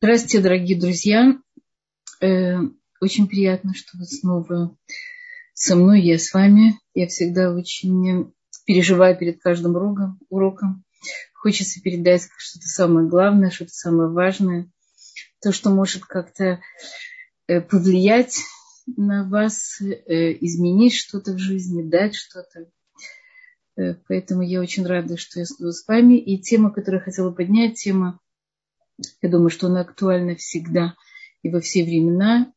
Здравствуйте, дорогие друзья. Э, очень приятно, что вы снова со мной, я с вами. Я всегда очень переживаю перед каждым уроком. Хочется передать что-то самое главное, что-то самое важное. То, что может как-то э, повлиять на вас, э, изменить что-то в жизни, дать что-то. Поэтому я очень рада, что я снова с вами. И тема, которую я хотела поднять, тема я думаю, что она актуальна всегда и во все времена,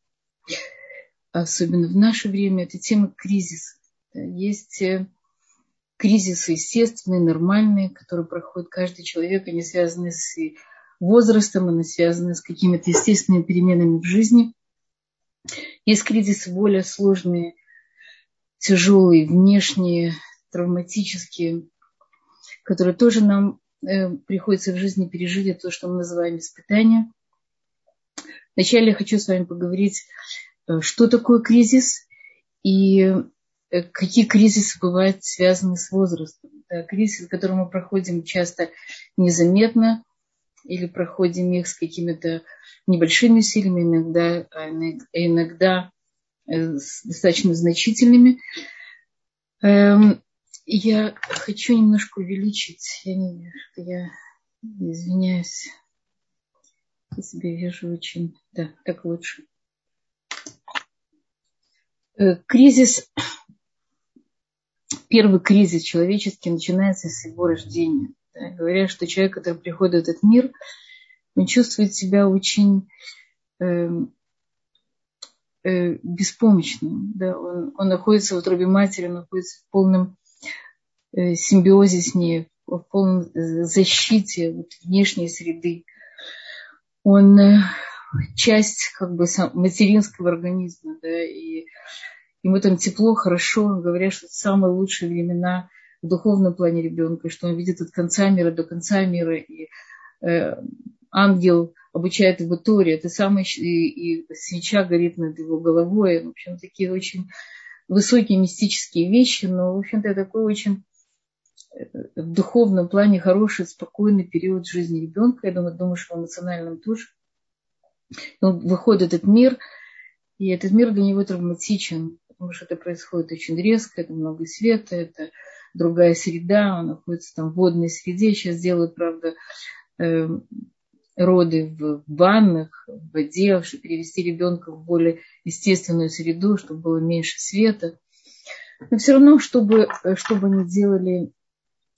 особенно в наше время. Это тема кризиса. Есть э, кризисы естественные, нормальные, которые проходит каждый человек. Они связаны с возрастом, они связаны с какими-то естественными переменами в жизни. Есть кризисы более сложные, тяжелые, внешние, травматические, которые тоже нам приходится в жизни пережить то, что мы называем испытания. Вначале я хочу с вами поговорить, э, что такое кризис и э, какие кризисы бывают связаны с возрастом. Да, кризисы, которые мы проходим часто незаметно или проходим их с какими-то небольшими усилиями, иногда, а иногда достаточно значительными. Эм, я хочу немножко увеличить. Я не я извиняюсь. Я себя вижу очень... Да, так лучше. Э, кризис, первый кризис человеческий начинается с его рождения. Да, говорят, что человек, который приходит в этот мир, он чувствует себя очень э, э, беспомощным. Да? Он, он находится в утробе матери, он находится в полном симбиозе с ней, в полной защите вот, внешней среды. Он э, часть как бы материнского организма, да, и ему там тепло, хорошо, говорят, что это самые лучшие времена в духовном плане ребенка, что он видит от конца мира до конца мира, и э, ангел обучает его Торе, это самый, и, и свеча горит над его головой, в общем, такие очень высокие мистические вещи, но, в общем-то, такой очень в духовном плане хороший, спокойный период жизни ребенка. Я думаю, думаю, что в эмоциональном тоже. Он выходит этот мир, и этот мир для него травматичен, потому что это происходит очень резко, это много света, это другая среда, он находится там в водной среде. Сейчас делают, правда, э, роды в ваннах, в воде, чтобы перевести ребенка в более естественную среду, чтобы было меньше света. Но все равно, чтобы, чтобы они делали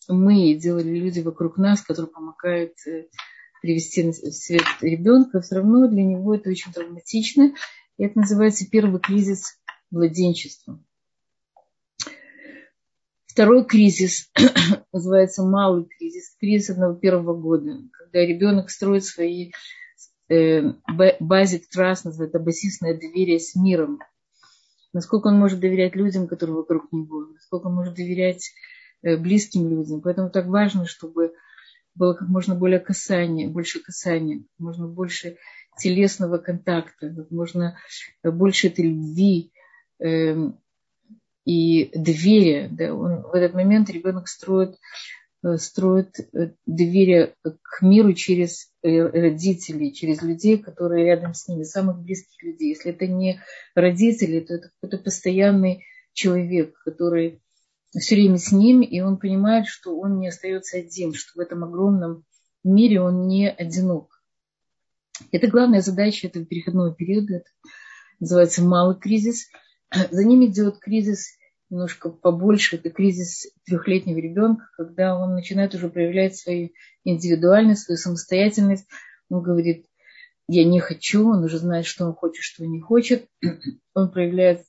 мы делали люди вокруг нас, которые помогают э, привести в свет ребенка, все равно для него это очень травматично. И это называется первый кризис младенчества. Второй кризис называется малый кризис, кризис одного первого года, когда ребенок строит свои э, basic trust, называется базисное доверие с миром. Насколько он может доверять людям, которые вокруг него, насколько он может доверять близким людям. Поэтому так важно, чтобы было как можно более касания, больше касания, как можно больше телесного контакта, как можно больше этой любви э, и доверия. Да. Он, в этот момент ребенок строит, э, строит э, доверие к миру через родителей, через людей, которые рядом с ними, самых близких людей. Если это не родители, то это какой-то постоянный человек, который все время с ним, и он понимает, что он не остается один, что в этом огромном мире он не одинок. Это главная задача этого переходного периода, это называется малый кризис. За ним идет кризис немножко побольше, это кризис трехлетнего ребенка, когда он начинает уже проявлять свою индивидуальность, свою самостоятельность. Он говорит, я не хочу, он уже знает, что он хочет, что он не хочет. Он проявляет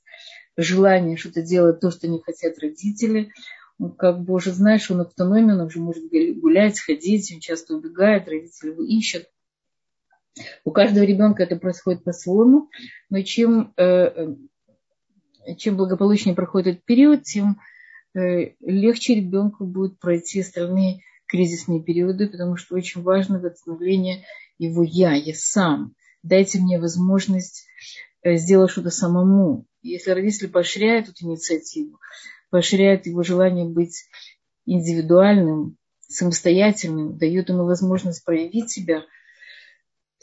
желание что-то делать, то, что не хотят родители. Он как бы уже знаешь, он автономен, он уже может гулять, ходить, он часто убегает, родители его ищут. У каждого ребенка это происходит по-своему, но чем, э, э, чем благополучнее проходит этот период, тем э, легче ребенку будет пройти остальные кризисные периоды, потому что очень важно восстановление его я, я сам. Дайте мне возможность сделать что-то самому. Если родители поощряют эту инициативу, поощряют его желание быть индивидуальным, самостоятельным, дают ему возможность проявить себя,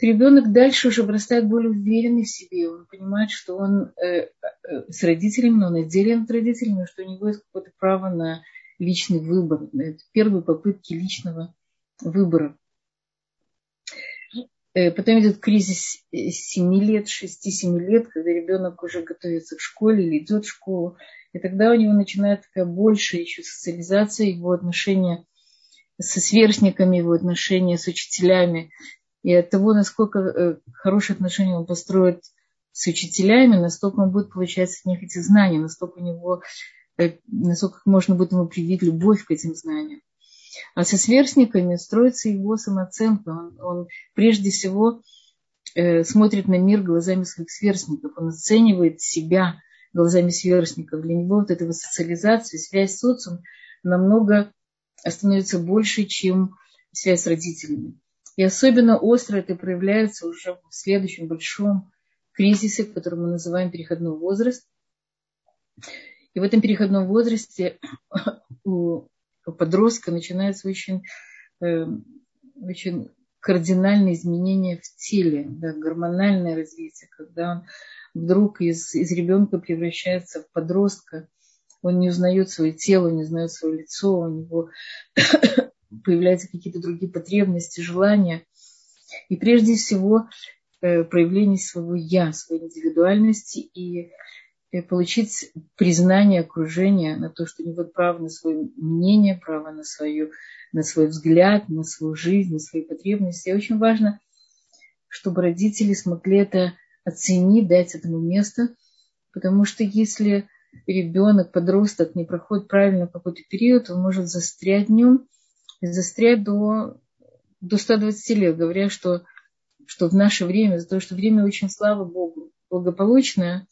ребенок дальше уже вырастает более уверенный в себе. Он понимает, что он э, э, с родителями, но он отделен от родителями, что у него есть какое-то право на личный выбор. Это первые попытки личного выбора. Э, потом идет кризис 7 лет, 6-7 лет, когда ребенок уже готовится к школе или идет в школу. И тогда у него начинает такая большая еще социализация, его отношения со сверстниками, его отношения с учителями. И от того, насколько э, хорошие отношения он построит с учителями, настолько он будет получать от них эти знания, настолько у него, э, насколько можно будет ему привить любовь к этим знаниям. А со сверстниками строится его самооценка. Он, он прежде всего э, смотрит на мир глазами своих сверстников. Он оценивает себя глазами сверстников. Для него вот эта социализация, связь с социумом намного становится больше, чем связь с родителями. И особенно остро это проявляется уже в следующем большом кризисе, который мы называем переходной возраст. И в этом переходном возрасте у подростка начинается очень, э, очень кардинальные изменения в теле, да, гормональное развитие, когда он вдруг из, из ребенка превращается в подростка, он не узнает свое тело, не узнает свое лицо, у него появляются какие-то другие потребности, желания. И прежде всего э, проявление своего я, своей индивидуальности и получить признание окружения на то, что у него право на свое мнение, право на, свою, на свой взгляд, на свою жизнь, на свои потребности. И очень важно, чтобы родители смогли это оценить, дать этому место, потому что если ребенок, подросток не проходит правильно какой-то период, он может застрять в нем, застрять до, до 120 лет, говоря, что, что в наше время, за то, что время очень, слава Богу, благополучное,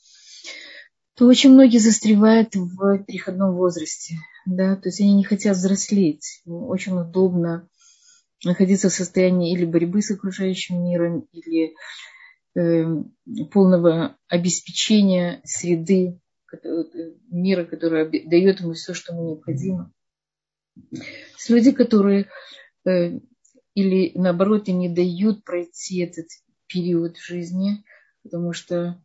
то очень многие застревают в переходном возрасте. Да? То есть они не хотят взрослеть. Очень удобно находиться в состоянии или борьбы с окружающим миром, или э, полного обеспечения среды, мира, который дает ему все, что ему необходимо. Есть люди, которые э, или наоборот им не дают пройти этот период жизни, потому что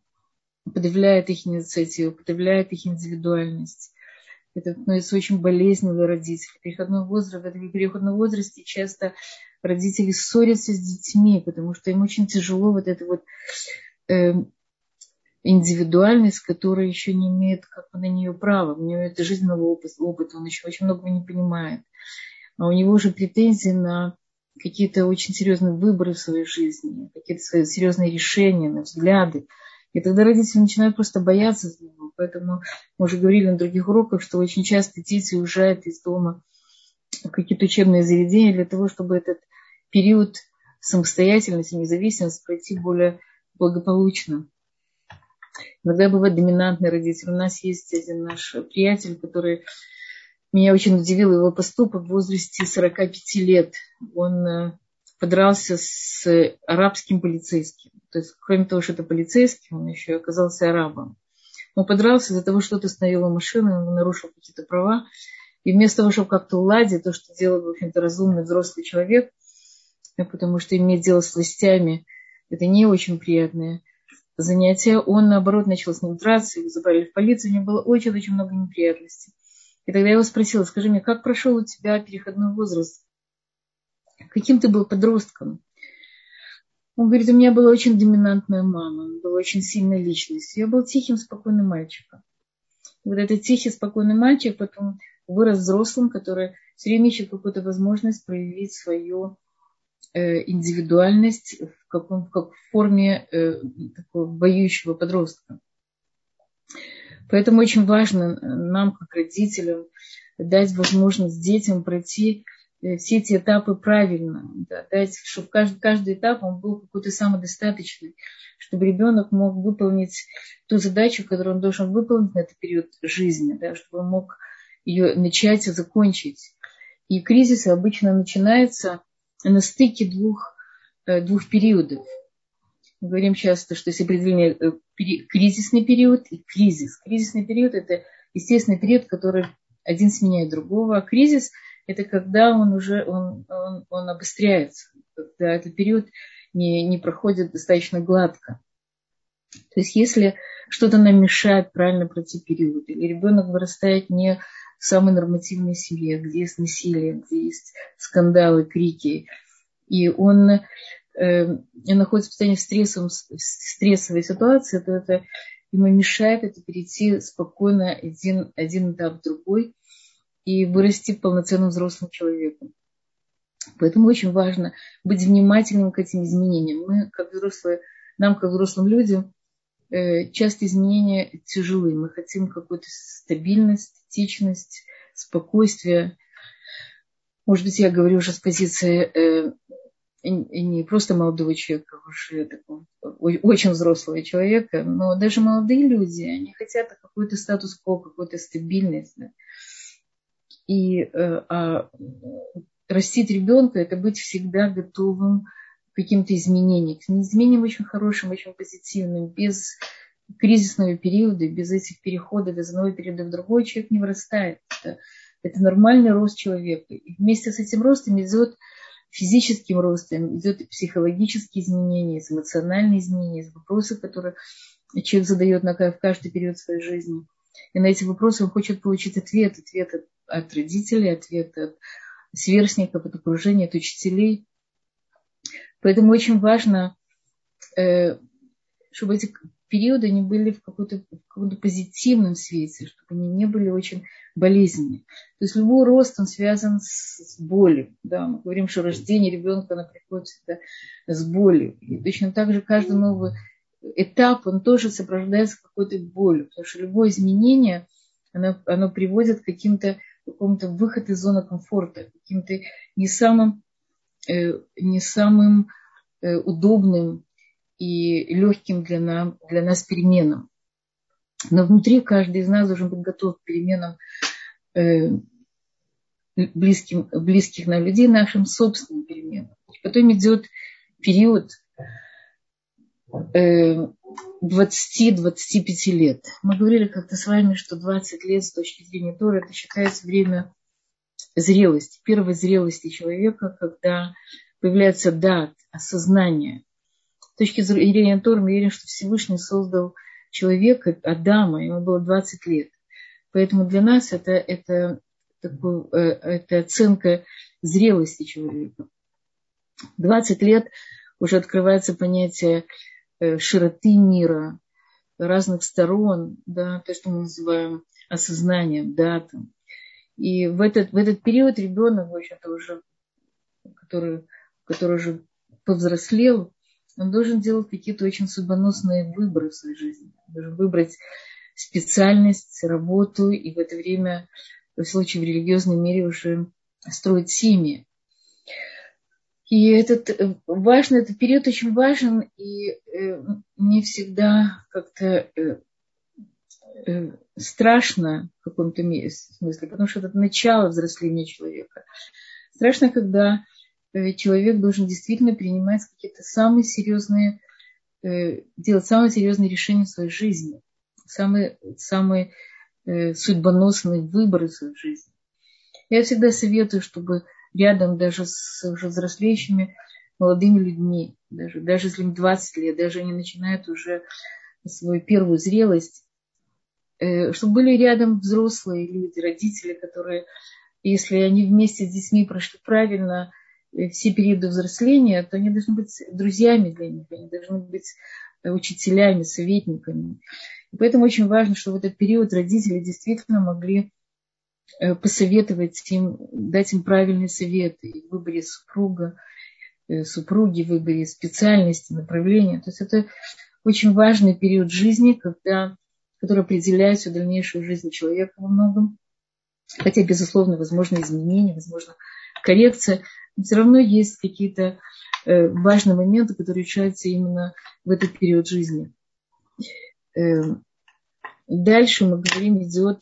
подавляет их инициативу, подавляет их индивидуальность. Это становится очень болезненно для родителей. Переходной возраст, в этом переходном возрасте часто родители ссорятся с детьми, потому что им очень тяжело вот это вот э, индивидуальность, которая еще не имеет как бы на нее права. У него это жизненного опыта, он еще очень многого не понимает. А у него уже претензии на какие-то очень серьезные выборы в своей жизни, какие-то свои серьезные решения, на взгляды. И тогда родители начинают просто бояться за него. Поэтому мы уже говорили на других уроках, что очень часто дети уезжают из дома в какие-то учебные заведения для того, чтобы этот период самостоятельности, независимости пройти более благополучно. Иногда бывает доминантный родитель. У нас есть один наш приятель, который меня очень удивил его поступок в возрасте 45 лет. Он э, подрался с арабским полицейским. То есть, кроме того, что это полицейский, он еще оказался арабом. Он подрался из-за того, что-то остановила машину, он нарушил какие-то права. И вместо того, чтобы как-то уладить то, что делает, в общем-то, разумный взрослый человек, потому что иметь дело с властями, это не очень приятное занятия, он, наоборот, начал с ним драться, его забрали в полицию, у него было очень-очень много неприятностей. И тогда я его спросила, скажи мне, как прошел у тебя переходной возраст? Каким ты был подростком? Он говорит, у меня была очень доминантная мама, была очень сильная личность. Я был тихим, спокойным мальчиком. И вот этот тихий, спокойный мальчик потом вырос взрослым, который все время ищет какую-то возможность проявить свою Э, индивидуальность в, каком, как в форме э, такого воюющего подростка. Поэтому очень важно нам, как родителям, дать возможность детям пройти э, все эти этапы правильно, да, дать, чтобы каждый, каждый этап он был какой-то самодостаточный, чтобы ребенок мог выполнить ту задачу, которую он должен выполнить на этот период жизни, да, чтобы он мог ее начать и закончить. И кризис обычно начинается на стыке двух, э, двух периодов. Мы говорим часто, что есть определение э, кризисный период и кризис. Кризисный период – это естественный период, который один сменяет другого, а кризис – это когда он уже он, он, он обостряется, когда этот период не, не проходит достаточно гладко. То есть если что-то нам мешает правильно пройти период, или ребенок вырастает не в самой нормативной семье, где есть насилие, где есть скандалы, крики, и он э, находится в, стрессовом, в стрессовой ситуации, то это ему мешает это перейти спокойно один, один этап в другой и вырасти полноценным взрослым человеком. Поэтому очень важно быть внимательным к этим изменениям. Мы, как взрослые, нам, как взрослым людям, э, часто изменения тяжелые. Мы хотим какую-то стабильность, статичность, спокойствие. Может быть, я говорю уже с позиции э, не просто молодого человека, а уже такого, очень взрослого человека, но даже молодые люди, они хотят какой-то статус-кво, какую-то стабильность. Да. И э, а растить ребенка – это быть всегда готовым к каким-то изменениям. К изменениям очень хорошим, очень позитивным, без кризисного периода, без этих переходов из одного периода в другой человек не вырастает. Это, это нормальный рост человека. И вместе с этим ростом идет физическим ростом, идет психологические изменения, эмоциональные изменения, вопросы, которые человек задает на, в каждый период своей жизни. И на эти вопросы он хочет получить ответ, ответ от, от родителей, ответ от сверстников, от окружения, от учителей. Поэтому очень важно, э, чтобы эти периоды они были в каком-то каком позитивном свете, чтобы они не были очень болезненными. То есть любой рост, он связан с, с болью. Да? Мы говорим, что рождение ребенка, оно приходит всегда с болью. И точно так же каждый новый этап, он тоже сопровождается какой-то болью. Потому что любое изменение, оно, оно приводит к каким-то какому-то выход из зоны комфорта, каким-то не самым, э, не самым э, удобным и легким для, нам, для нас переменам. Но внутри каждый из нас должен быть готов к переменам э, близким, близких нам людей, нашим собственным переменам. Потом идет период 20-25 лет. Мы говорили как-то с вами, что 20 лет с точки зрения Тора это считается время зрелости, первой зрелости человека, когда появляется дат, осознание. С точки зрения Тора мы верим, что Всевышний создал человека, Адама, ему было 20 лет. Поэтому для нас это, это, такой, э, это оценка зрелости человека. 20 лет уже открывается понятие широты мира, разных сторон, да, то, что мы называем осознанием, да, там. И в этот, в этот период ребенок, в общем-то, уже, который, который уже повзрослел, он должен делать какие-то очень судьбоносные выборы в своей жизни. Он должен выбрать специальность, работу, и в это время, в случае в религиозном мире, уже строить семьи. И этот э, важный, этот период очень важен, и э, мне всегда как-то э, э, страшно в каком-то смысле, потому что это начало взросления человека. Страшно, когда э, человек должен действительно принимать какие-то самые серьезные, э, делать самые серьезные решения в своей жизни, самые, самые судьбоносные выборы в своей жизни. Я всегда советую, чтобы рядом даже с уже взрослеющими молодыми людьми, даже, даже если им 20 лет, даже они начинают уже свою первую зрелость, э, чтобы были рядом взрослые люди, родители, которые, если они вместе с детьми прошли правильно э, все периоды взросления, то они должны быть друзьями для них, они должны быть учителями, советниками. И поэтому очень важно, чтобы в этот период родители действительно могли посоветовать им, дать им правильные советы в выборе супруга, э, супруги, в выборе специальности, направления. То есть это очень важный период жизни, когда, который определяет всю дальнейшую жизнь человека во многом. Хотя, безусловно, возможны изменения, возможно, коррекция, но все равно есть какие-то э, важные моменты, которые решаются именно в этот период жизни. Дальше мы говорим, идет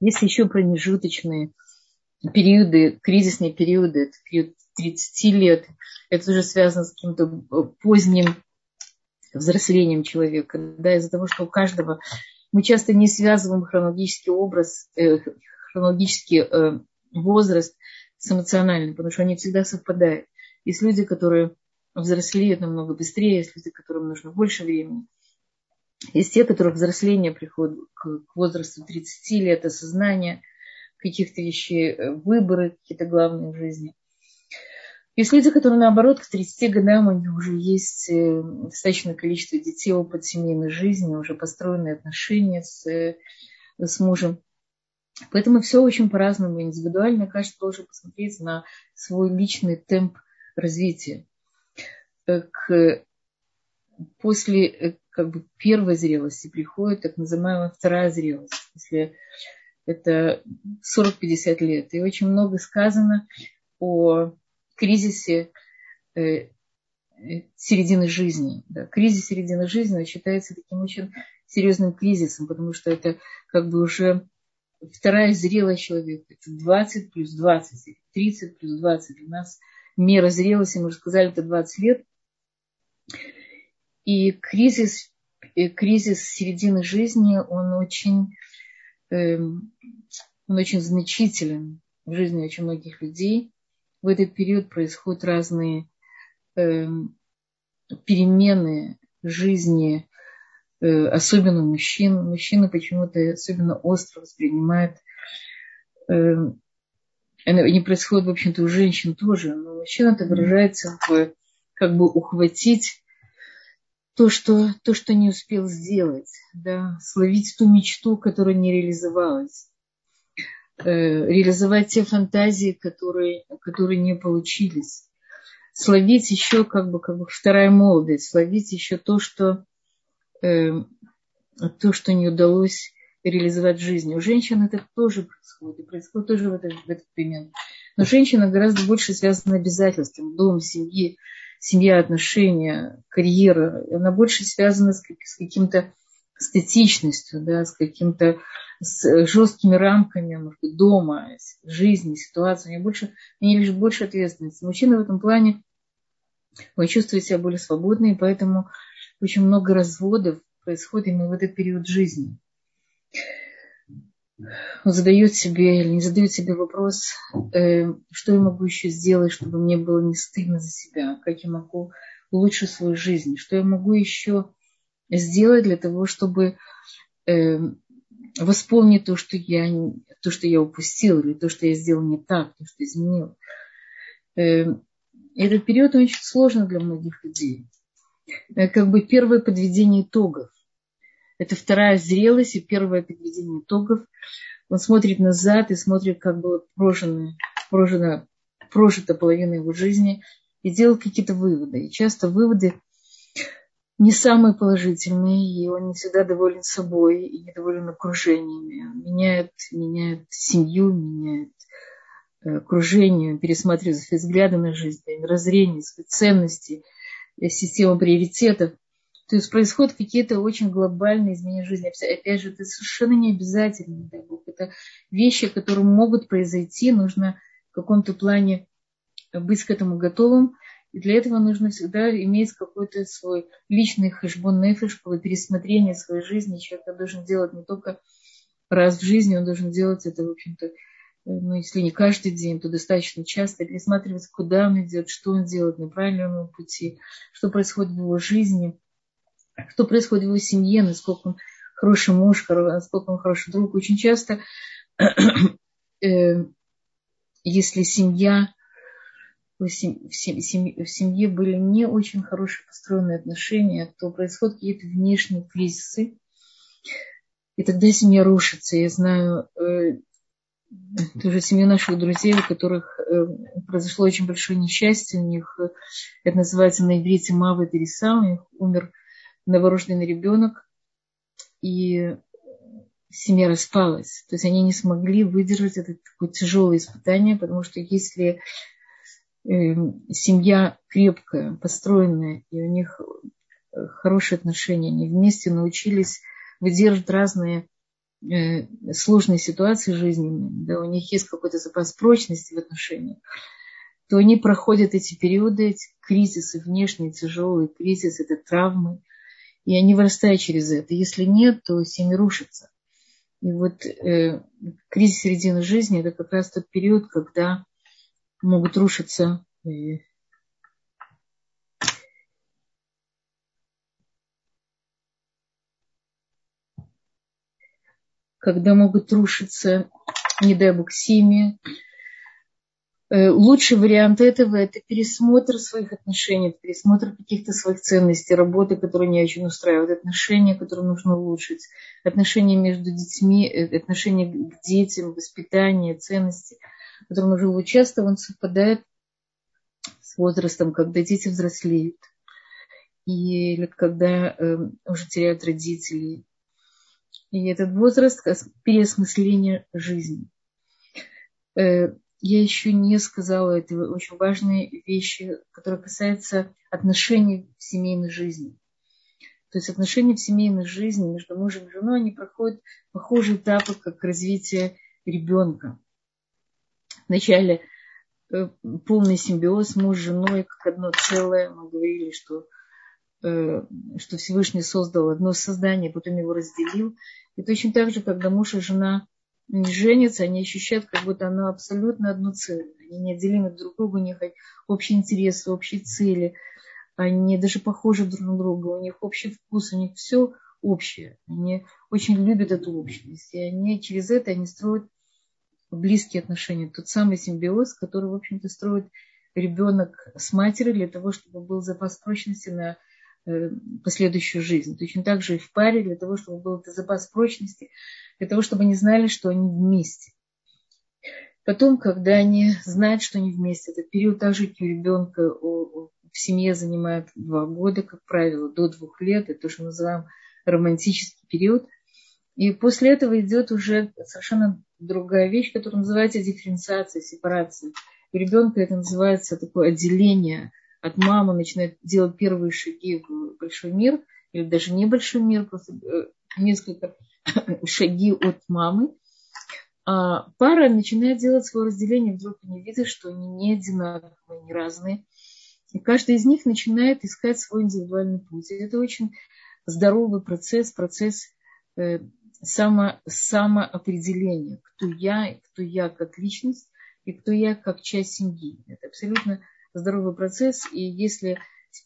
Есть еще промежуточные периоды, кризисные периоды, это период 30 лет, это уже связано с каким-то поздним взрослением человека, да, из-за того, что у каждого Мы часто не связываем хронологический образ, э, хронологический э, возраст с эмоциональным, потому что они всегда совпадают. Есть люди, которые взрослеют намного быстрее, есть люди, которым нужно больше времени. Есть те, которых взросление приходит к, возрасту 30 лет, осознание каких-то вещей, э, выборы какие-то главные в жизни. Есть люди, которые, наоборот, к 30 годам у них уже есть э, достаточное количество детей, опыт семейной жизни, уже построенные отношения с, э, с мужем. Поэтому все очень по-разному, индивидуально. Каждый должен посмотреть на свой личный темп развития. К, после как бы первой зрелости приходит так называемая вторая зрелость. Если это 40-50 лет. И очень много сказано о кризисе э, середины жизни. Да. Кризис середины жизни считается таким очень серьезным кризисом, потому что это как бы уже вторая зрелость человека. Это 20 плюс 20, 30 плюс 20. Для нас мера зрелости, мы уже сказали, это 20 лет. И кризис, э, кризис середины жизни, он очень, эм, он очень значителен в жизни очень многих людей. В этот период происходят разные эм, перемены жизни, э, особенно мужчин. Мужчины почему-то особенно остро воспринимают эм, они происходят, в общем-то, у женщин тоже, но мужчин это выражается в как бы ухватить то, что, то, что не успел сделать, да, словить ту мечту, которая не реализовалась, э, реализовать те фантазии, которые, которые не получились, словить еще как бы, как бы вторая молодость, словить еще то, что, э, то, что не удалось реализовать в жизни. У женщин это тоже происходит, происходит тоже в этот, в этот момент. Но женщина гораздо больше связана обязательством, дом, семьи, семья, отношения, карьера, она больше связана с, с каким-то статичностью, да, с каким-то с жесткими рамками может быть, дома, жизни, ситуации. У нее больше, у нее лишь больше ответственности. Мужчина в этом плане он чувствует себя более свободно, и поэтому очень много разводов происходит именно в этот период жизни задает себе или не задает себе вопрос, э, что я могу еще сделать, чтобы мне было не стыдно за себя, как я могу улучшить свою жизнь, что я могу еще сделать для того, чтобы э, восполнить то, что я, то, что я упустил, или то, что я сделал не так, то, что изменил. Э, этот период очень сложный для многих людей. Э, как бы первое подведение итогов. Это вторая зрелость и первое подведение итогов. Он смотрит назад и смотрит, как было прожено, прожено, прожита половина его жизни и делает какие-то выводы. И часто выводы не самые положительные, и он не всегда доволен собой и недоволен окружениями. Меняет, меняет семью, меняет э, окружение, пересматривает свои взгляды на жизнь, раззрение, свои ценности, э, систему приоритетов. То есть происходят какие-то очень глобальные изменения жизни. Опять же, это совершенно не обязательно. Да, это вещи, которые могут произойти. Нужно в каком-то плане быть к этому готовым. И для этого нужно всегда иметь какой-то свой личный хэшбон нефиш, пересмотрение своей жизни. Человек должен делать не только раз в жизни, он должен делать это, в общем-то, ну, если не каждый день, то достаточно часто пересматривать, куда он идет, что он делает, на правильном пути, что происходит в его жизни – что происходит в его семье, насколько он хороший муж, насколько он хороший друг. Очень часто, э, если семья, в семье были не очень хорошие построенные отношения, то происходят какие-то внешние кризисы, и тогда семья рушится. Я знаю э, тоже семью наших друзей, у которых э, произошло очень большое несчастье. У них, это называется на иврите Мава Тереса, у них умер новорожденный ребенок, и семья распалась. То есть они не смогли выдержать это такое тяжелое испытание, потому что если э, семья крепкая, построенная, и у них э, хорошие отношения, они вместе научились выдерживать разные э, сложные ситуации жизненные, да, у них есть какой-то запас прочности в отношениях, то они проходят эти периоды, эти кризисы, внешние тяжелые кризисы, это травмы, И они вырастают через это. Если нет, то семья рушится. И вот э, кризис середины жизни – это как раз тот период, когда могут рушиться э, когда могут рушиться, не дай бог, семьи. Э, лучший вариант этого – это пересмотр своих отношений, пересмотр каких-то своих ценностей, работы, которые не очень устраивают, отношения, которые нужно улучшить, отношения между детьми, э, отношения к детям, воспитание, ценности, которые нужно улучшить. Часто он совпадает с возрастом, когда дети взрослеют, или когда э, уже теряют родителей, и этот возраст переосмысления жизни. Я еще не сказала, это очень важные вещи, которые касаются отношений в семейной жизни. То есть отношения в семейной жизни между мужем и женой, они проходят похожие этапы, как развитие ребенка. Вначале э, полный симбиоз муж с женой, как одно целое. Мы говорили, что Э, что Всевышний создал одно создание, потом его разделил. И точно так же, когда муж и жена не женятся, они ощущают, как будто оно абсолютно одно целое. Они неотделимы друг друга, у них общие интересы, общие цели. Они даже похожи друг на друга, у них общий вкус, у них все общее. Они очень любят эту общность. И они через это они строят близкие отношения. Тот самый симбиоз, который, в общем-то, строит ребенок с матерью для того, чтобы был запас прочности на последующую жизнь. Точно так же и в паре, для того, чтобы был этот запас прочности, для того, чтобы они знали, что они вместе. Потом, когда они знают, что они вместе, этот период также у ребенка в семье занимает два года, как правило, до двух лет, это то, что мы называем романтический период. И после этого идет уже совершенно другая вещь, которая называется дифференциация, сепарация. У ребенка это называется такое отделение от мамы начинает делать первые шаги в большой мир, или даже небольшой мир, просто э, несколько шаги от мамы, а пара начинает делать свое разделение, вдруг они видят, что они не одинаковые, не разные. И каждый из них начинает искать свой индивидуальный путь. И это очень здоровый процесс, процесс э, само, самоопределения, кто я, кто я как личность и кто я как часть семьи. Это абсолютно здоровый процесс, и если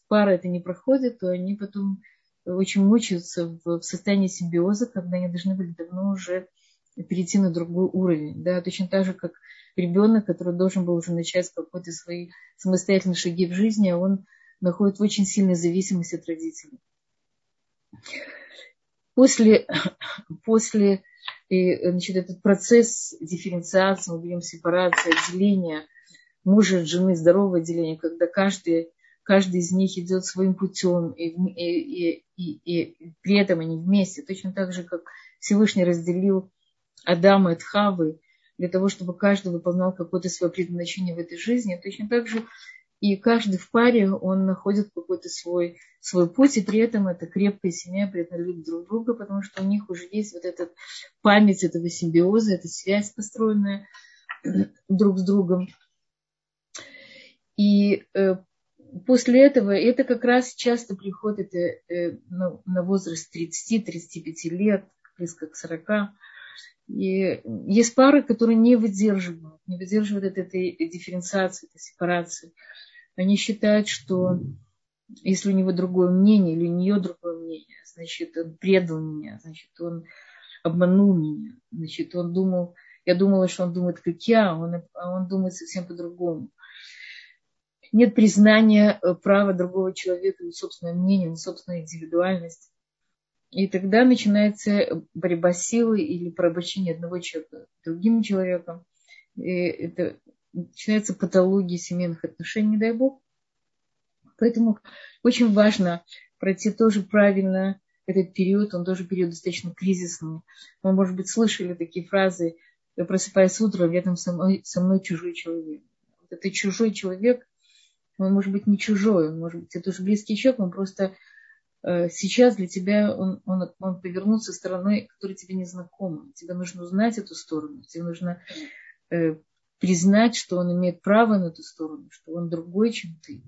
пара это не проходит, то они потом очень мучаются в состоянии симбиоза, когда они должны были давно уже перейти на другой уровень. Да, точно так же, как ребенок, который должен был уже начать какой-то свои самостоятельные шаги в жизни, а он находит в очень сильной зависимости от родителей. После, после значит, этот процесс дифференциации, мы берем сепарации, отделения мужа от жены, здоровое деление, когда каждый, каждый из них идет своим путем, и, и, и, и, и при этом они вместе, точно так же, как Всевышний разделил Адама от Хавы, для того, чтобы каждый выполнял какое-то свое предназначение в этой жизни, точно так же и каждый в паре, он находит какой-то свой, свой путь, и при этом это крепкая семья, при этом любит друг друга, потому что у них уже есть вот эта память этого симбиоза, эта связь построенная друг с другом. И э, после этого, это как раз часто приходит э, на, на возраст 30-35 лет, близко к 40. И есть пары, которые не выдерживают, не выдерживают этой, этой дифференциации, этой сепарации. Они считают, что если у него другое мнение или у нее другое мнение, значит, он предал меня, значит, он обманул меня, значит, он думал, я думала, что он думает, как я, а он, а он думает совсем по-другому нет признания э, права другого человека на собственное мнение, на собственную индивидуальность. И тогда начинается борьба силы или порабощение одного человека другим человеком. И это начинается патология семейных отношений, дай бог. Поэтому очень важно пройти тоже правильно этот период, он тоже период достаточно кризисный. Мы, может быть, слышали такие фразы, я просыпаюсь утром, рядом со мной, со мной чужой человек. Вот это чужой человек, он может быть не чужой, он может быть это уже близкий человек, он просто э, сейчас для тебя он, он, он повернулся стороной, которая тебе не знакома. Тебе нужно узнать эту сторону, тебе нужно э, признать, что он имеет право на эту сторону, что он другой, чем ты.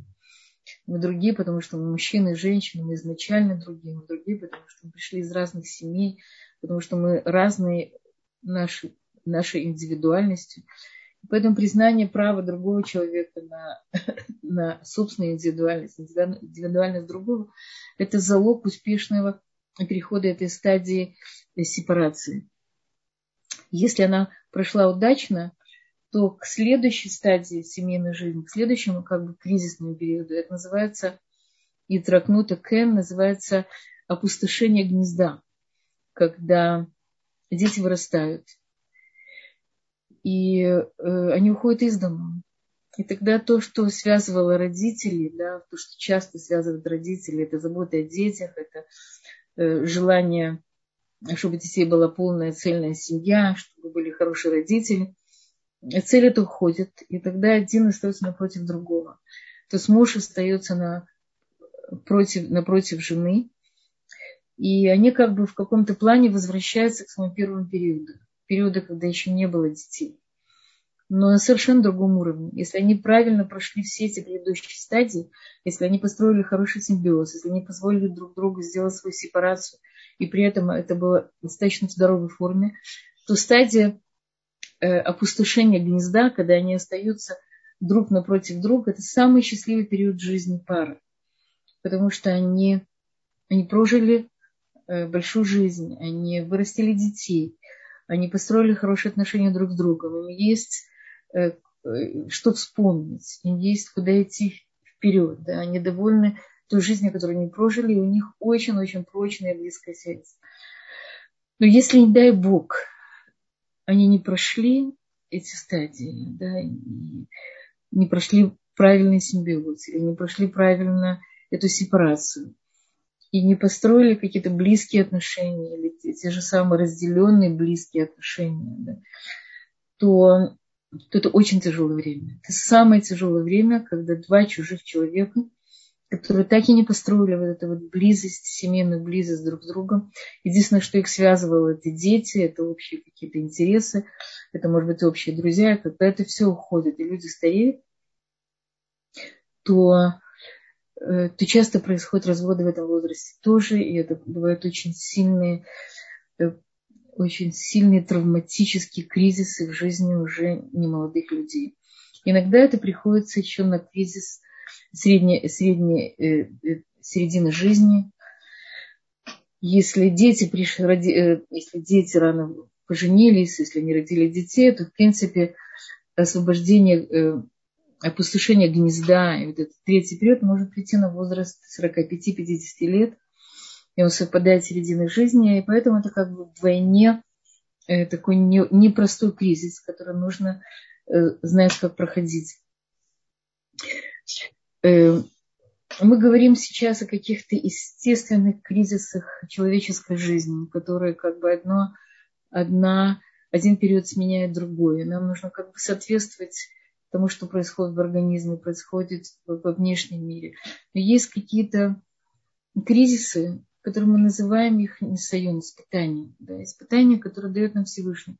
Мы другие, потому что мы мужчины и женщины, мы изначально другие, мы другие, потому что мы пришли из разных семей, потому что мы разные наши, нашей индивидуальностью. Поэтому признание права другого человека на, на собственную индивидуальность, индивидуальность другого, это залог успешного перехода этой стадии сепарации. Если она прошла удачно, то к следующей стадии семейной жизни, к следующему как бы кризисному периоду, это называется, и тракнута кен называется опустошение гнезда, когда дети вырастают, и э, они уходят из дома. И тогда то, что связывало родителей, да, то, что часто связывает родителей, это забота о детях, это э, желание, чтобы у детей была полная цельная семья, чтобы были хорошие родители. Цель это уходит, и тогда один остается напротив другого. То есть муж остается на, против, напротив жены, и они как бы в каком-то плане возвращаются к своему первому периоду периода, когда еще не было детей. Но на совершенно другом уровне. Если они правильно прошли все эти предыдущие стадии, если они построили хороший симбиоз, если они позволили друг другу сделать свою сепарацию, и при этом это было в достаточно здоровой форме, то стадия э, опустошения гнезда, когда они остаются друг напротив друга, это самый счастливый период жизни пары. Потому что они, они прожили э, большую жизнь, они вырастили детей, они построили хорошие отношения друг с другом, им есть э, что вспомнить, им есть куда идти вперед, да, они довольны той жизнью, которую они прожили, и у них очень-очень прочная и близкая связь. Но если, не дай Бог, они не прошли эти стадии, да, не прошли правильный симбиоз, или не прошли правильно эту сепарацию, и не построили какие-то близкие отношения или те, те же самые разделенные близкие отношения, да, то, то это очень тяжелое время. Это самое тяжелое время, когда два чужих человека, которые так и не построили вот эту вот близость, семейную близость друг с другом. Единственное, что их связывало, это дети, это общие какие-то интересы, это, может быть, общие друзья. Когда это все уходит, и люди стареют, то то часто происходят разводы в этом возрасте тоже, и это бывают очень сильные, э, очень сильные травматические кризисы в жизни уже немолодых людей. Иногда это приходится еще на кризис средней, средней э, э, середины жизни. Если дети, пришли, роди, если дети рано поженились, если не родили детей, то, в принципе, освобождение опустошение гнезда, и вот этот третий период может прийти на возраст 45-50 лет, и он совпадает с серединой жизни, и поэтому это как бы вдвойне э, такой непростой кризис, который нужно э, знать, как проходить. Э, мы говорим сейчас о каких-то естественных кризисах человеческой жизни, которые как бы одно, одна, один период сменяет другой. Нам нужно как бы соответствовать тому, что происходит в организме, происходит во внешнем мире. Но есть какие-то кризисы, которые мы называем их несоюн, испытания. Да, испытания, которые дает нам Всевышний,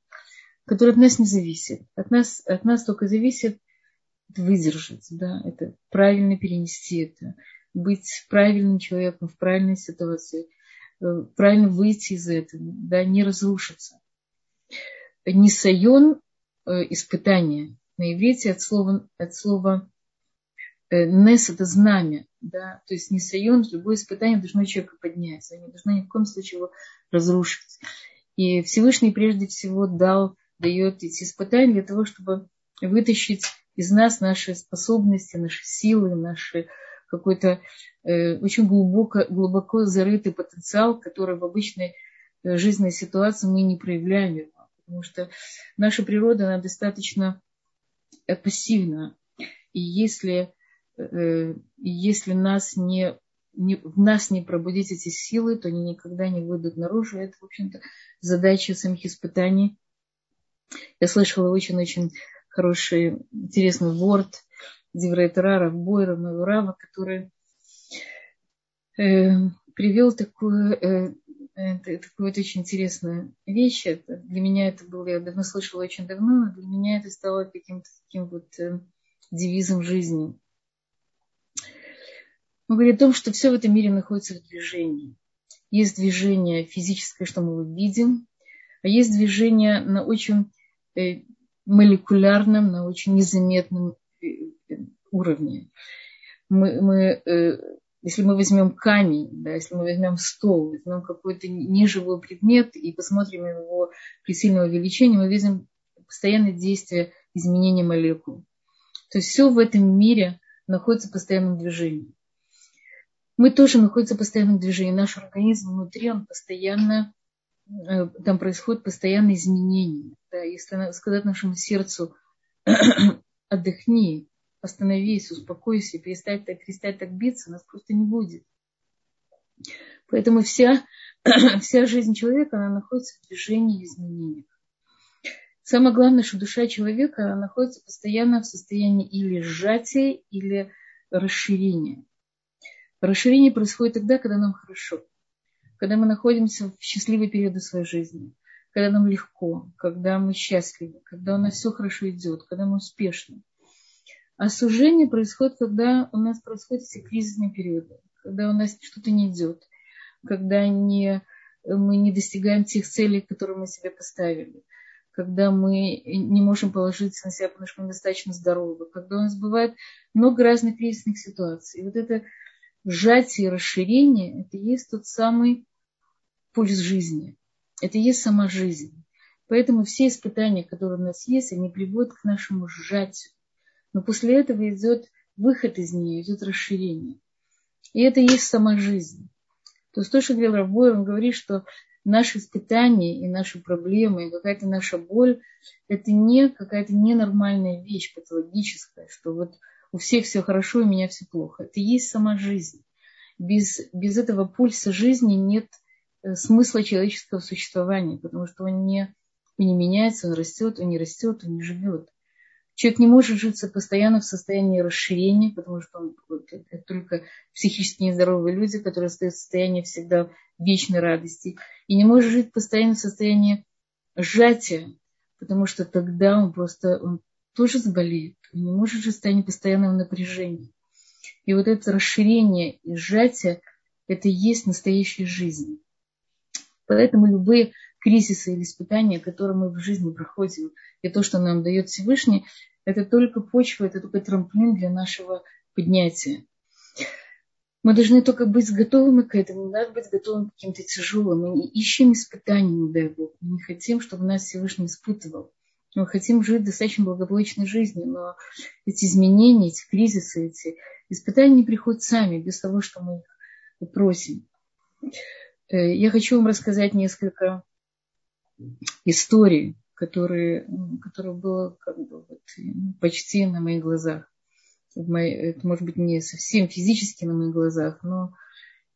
которые от нас не зависят. От нас, от нас только зависит выдержать, да, это правильно перенести это, быть правильным человеком в правильной ситуации, э, правильно выйти из этого, да, не разрушиться. Несайон э, испытание, на иврите от слова, от слова э, нес это знамя, да, то есть не сайон, любое испытание должно человека поднять, не должно ни в коем случае его разрушить. И Всевышний прежде всего дал, дает эти испытания для того, чтобы вытащить из нас наши способности, наши силы, наши какой-то э, очень глубоко, глубоко зарытый потенциал, который в обычной э, жизненной ситуации мы не проявляем его. Потому что наша природа, она достаточно пассивно. И если, э, если нас не, не, в нас не пробудить эти силы, то они никогда не выйдут наружу. Это, в общем-то, задача самих испытаний. Я слышала очень-очень хороший, интересный ворд Диврей Тарара, Бойра, Рава, который э, привел такую э, это такая вот очень интересная вещь. Это, для меня это было, я давно слышала очень давно, но для меня это стало каким-то таким вот э, девизом жизни. Мы говорим о том, что все в этом мире находится в движении. Есть движение физическое, что мы видим, а есть движение на очень э, молекулярном, на очень незаметном э, уровне. Мы, мы, э, если мы возьмем камень, да, если мы возьмем стол, возьмем какой-то неживой предмет и посмотрим его при сильном увеличении, мы видим постоянное действие изменения молекул. То есть все в этом мире находится в постоянном движении. Мы тоже находимся в постоянном движении. Наш организм внутри, он постоянно, э, там происходит постоянное изменение. Да, если сказать нашему сердцу, отдохни, остановись, успокойся, перестать так, перестать так биться, нас просто не будет. Поэтому вся, вся жизнь человека, она находится в движении и изменениях. Самое главное, что душа человека она находится постоянно в состоянии или сжатия, или расширения. Расширение происходит тогда, когда нам хорошо, когда мы находимся в счастливые периоды своей жизни, когда нам легко, когда мы счастливы, когда у нас все хорошо идет, когда мы успешны. А сужение происходит, когда у нас происходят все кризисные периоды, когда у нас что-то не идет, когда не, мы не достигаем тех целей, которые мы себе поставили – когда мы не можем положиться на себя, потому что мы достаточно здоровы, когда у нас бывает много разных кризисных ситуаций. И вот это сжатие и расширение, это и есть тот самый пульс жизни. Это и есть сама жизнь. Поэтому все испытания, которые у нас есть, они приводят к нашему сжатию. Но после этого идет выход из нее, идет расширение. И это и есть сама жизнь. То есть то, что говорил Рабой, он говорит, что наши испытания и наши проблемы, и какая-то наша боль, это не какая-то ненормальная вещь патологическая, что вот у всех все хорошо, у меня все плохо. Это и есть сама жизнь. Без, без этого пульса жизни нет э, смысла человеческого существования, потому что он не, он не меняется, он растет, он не растет, он не живет. Человек не может жить постоянно в состоянии расширения, потому что он, это только психически нездоровые люди, которые остаются в состоянии всегда вечной радости. И не может жить постоянно в состоянии сжатия, потому что тогда он просто он тоже заболеет. Он не может жить в состоянии постоянного напряжения. И вот это расширение и сжатие, это и есть настоящая жизнь. Поэтому любые кризисы или испытания, которые мы в жизни проходим, и то, что нам дает Всевышний, это только почва, это только трамплин для нашего поднятия. Мы должны только быть готовыми к этому, не надо быть готовым к каким-то тяжелым. Мы не ищем испытаний, не дай Бог. Мы не хотим, чтобы нас Всевышний испытывал. Мы хотим жить достаточно благополучной жизнью, но эти изменения, эти кризисы, эти испытания не приходят сами, без того, что мы их просим. Э, я хочу вам рассказать несколько историй, которые, которые было как бы вот почти на моих глазах. Это может быть не совсем физически на моих глазах, но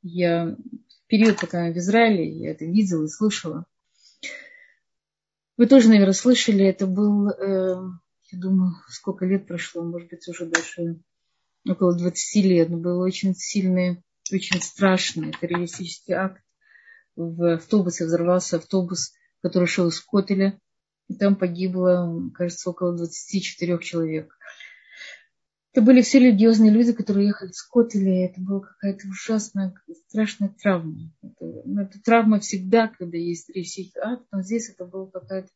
я в период, пока в Израиле, я это видела и слышала. Вы тоже, наверное, слышали, это был, э, я думаю, сколько лет прошло, может быть, уже даже около 20 лет, но был очень сильный, очень страшный террористический акт. В автобусе взорвался автобус, который шел из Котеля и там погибло, кажется, около 24 человек. Это были все религиозные люди, которые ехали с Котеля. Это была какая-то ужасная, страшная травма. Это, ну, это травма всегда, когда есть речь ад, но здесь это было какая-то...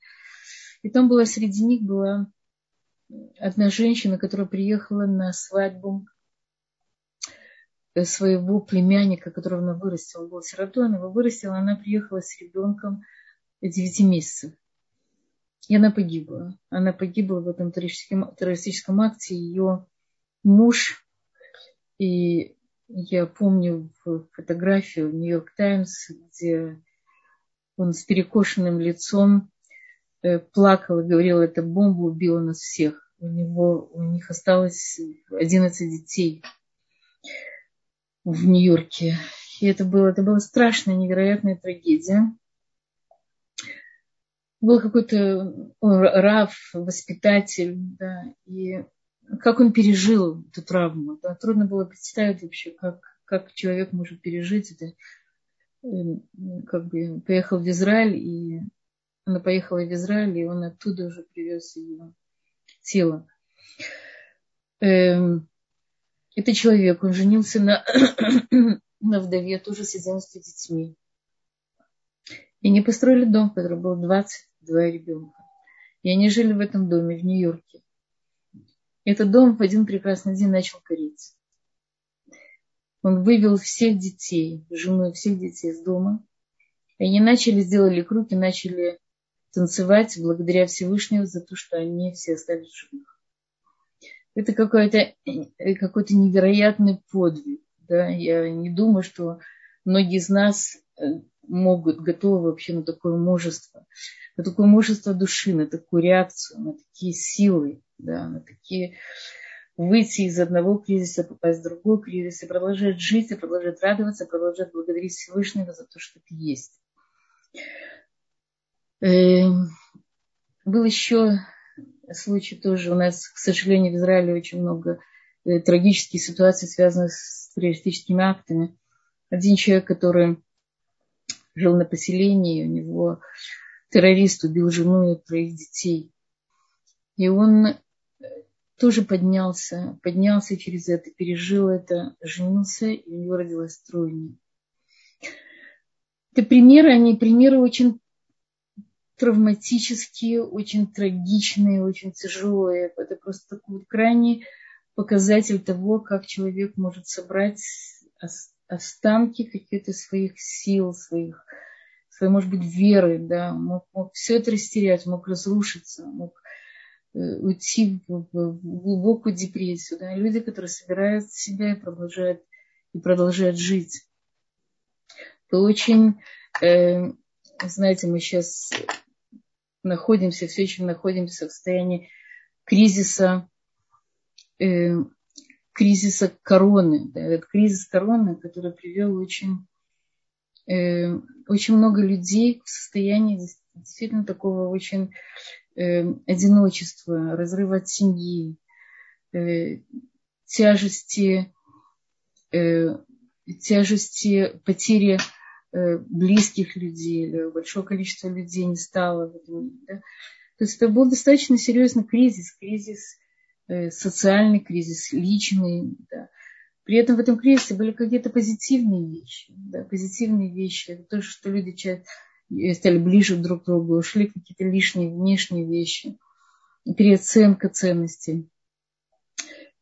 И там была среди них была одна женщина, которая приехала на свадьбу своего племянника, которого она вырастила. Он был сиротой, она его вырастила, она приехала с ребенком 9 месяцев. И она погибла. Она погибла в этом террористическом, террористическом акте. Ее муж, и я помню фотографию в Нью-Йорк Таймс, где он с перекошенным лицом э, плакал и говорил, эта бомба убила нас всех. У, него, у них осталось 11 детей в Нью-Йорке. И это было, это была страшная, невероятная трагедия был какой-то э, рав, воспитатель, да, и как он пережил эту травму. Да, трудно было представить вообще, как, как человек может пережить это. Эм, как бы поехал в Израиль, и она поехала в Израиль, и он оттуда уже привез ее тело. Эм, это человек, он женился на, на вдове, тоже с 11 детьми. И не построили дом, который был 20 двое ребенка. И они жили в этом доме в Нью-Йорке. Этот дом в один прекрасный день начал гореть. Он вывел всех детей, жену всех детей из дома. И они начали, сделали круг и начали танцевать благодаря Всевышнему за то, что они все остались в живых. Это какой-то э, какой невероятный подвиг. Да? Я не думаю, что многие из нас э, могут, готовы вообще на такое мужество, на такое мужество души, на такую реакцию, на такие силы, да, на такие выйти из одного кризиса, попасть в другой кризис и продолжать жить, и продолжать радоваться, продолжать благодарить Всевышнего за то, что ты есть. Эм, был еще случай тоже у нас, к сожалению, в Израиле очень много э, трагических ситуаций, связанных с террористическими актами. Один человек, который жил на поселении, у него террорист убил жену и троих детей. И он э, тоже поднялся, поднялся через это, пережил это, женился, и у него родилась тройня. Это примеры, они примеры очень травматические, очень трагичные, очень тяжелые. Это просто такой крайний показатель того, как человек может собрать останки каких-то своих сил, своих, своей, может быть, веры, да, мог, мог все это растерять, мог разрушиться, мог э, уйти в, глубокую депрессию. Да. Люди, которые собирают себя и продолжают, и продолжают жить. Это очень, э, знаете, мы сейчас находимся, все еще находимся в состоянии кризиса, э, кризиса короны. Да, этот кризис короны, который привел очень, э, очень много людей в состоянии действительно такого очень э, одиночества, разрыва от семьи, э, тяжести, э, тяжести потери Э, близких людей или большое количество людей не стало Да? То есть это был достаточно серьезный кризис, кризис, социальный кризис, личный. Да. При этом в этом кризисе были какие-то позитивные вещи. Да, позитивные вещи. Это то, что люди э, стали ближе друг к другу, ушли какие-то лишние внешние вещи. Переоценка ценностей.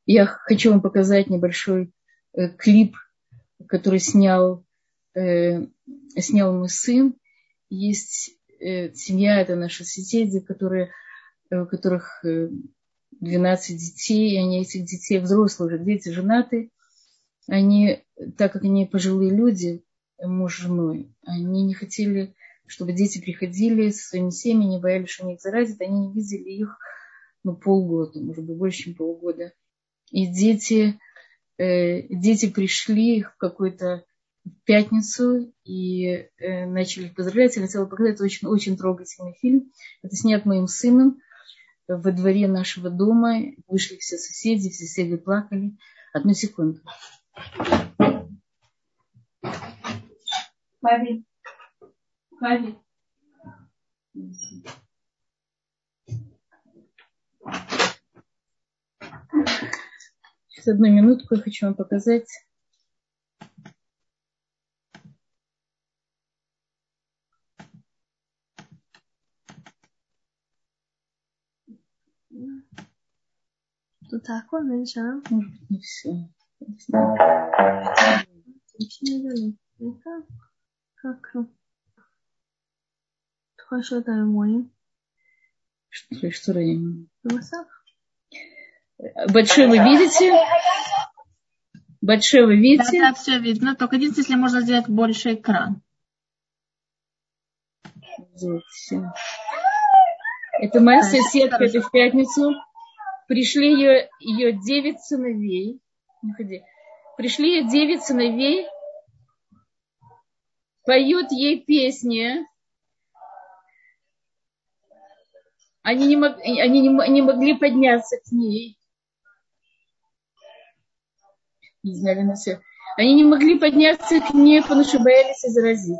Я хочу вам показать небольшой э, клип, который снял э, снял мой сын. Есть э, семья, это наши соседи, которые, э, у которых э, 12 детей, и они этих детей, взрослые уже дети, женаты. Они, так как они пожилые люди, муж с женой, они не хотели, чтобы дети приходили со своими семьями, не боялись, что они их заразят. Они не видели их ну, полгода, может быть, больше, чем полгода. И дети, э, дети пришли в какой-то в пятницу и э, начали поздравлять. Я хотела показать, очень, очень трогательный фильм. Это снят моим сыном во дворе нашего дома. Вышли все соседи, все соседи плакали. Одну секунду. Павел. Павел. Сейчас одну минутку я хочу вам показать. Тут такое меньше, Может быть, не все. как хорошо это мой. Что, что? Масах. Большой вы видите? Большой вы видите? Да, да, все видно. Только единственное, если можно сделать больше экран. Это моя соседка, это в пятницу пришли ее, ее девять сыновей, пришли ее девять сыновей, поют ей песни, они не, мог, они не, не могли подняться к ней. Не знали на все. Они не могли подняться к ней, потому что боялись заразить.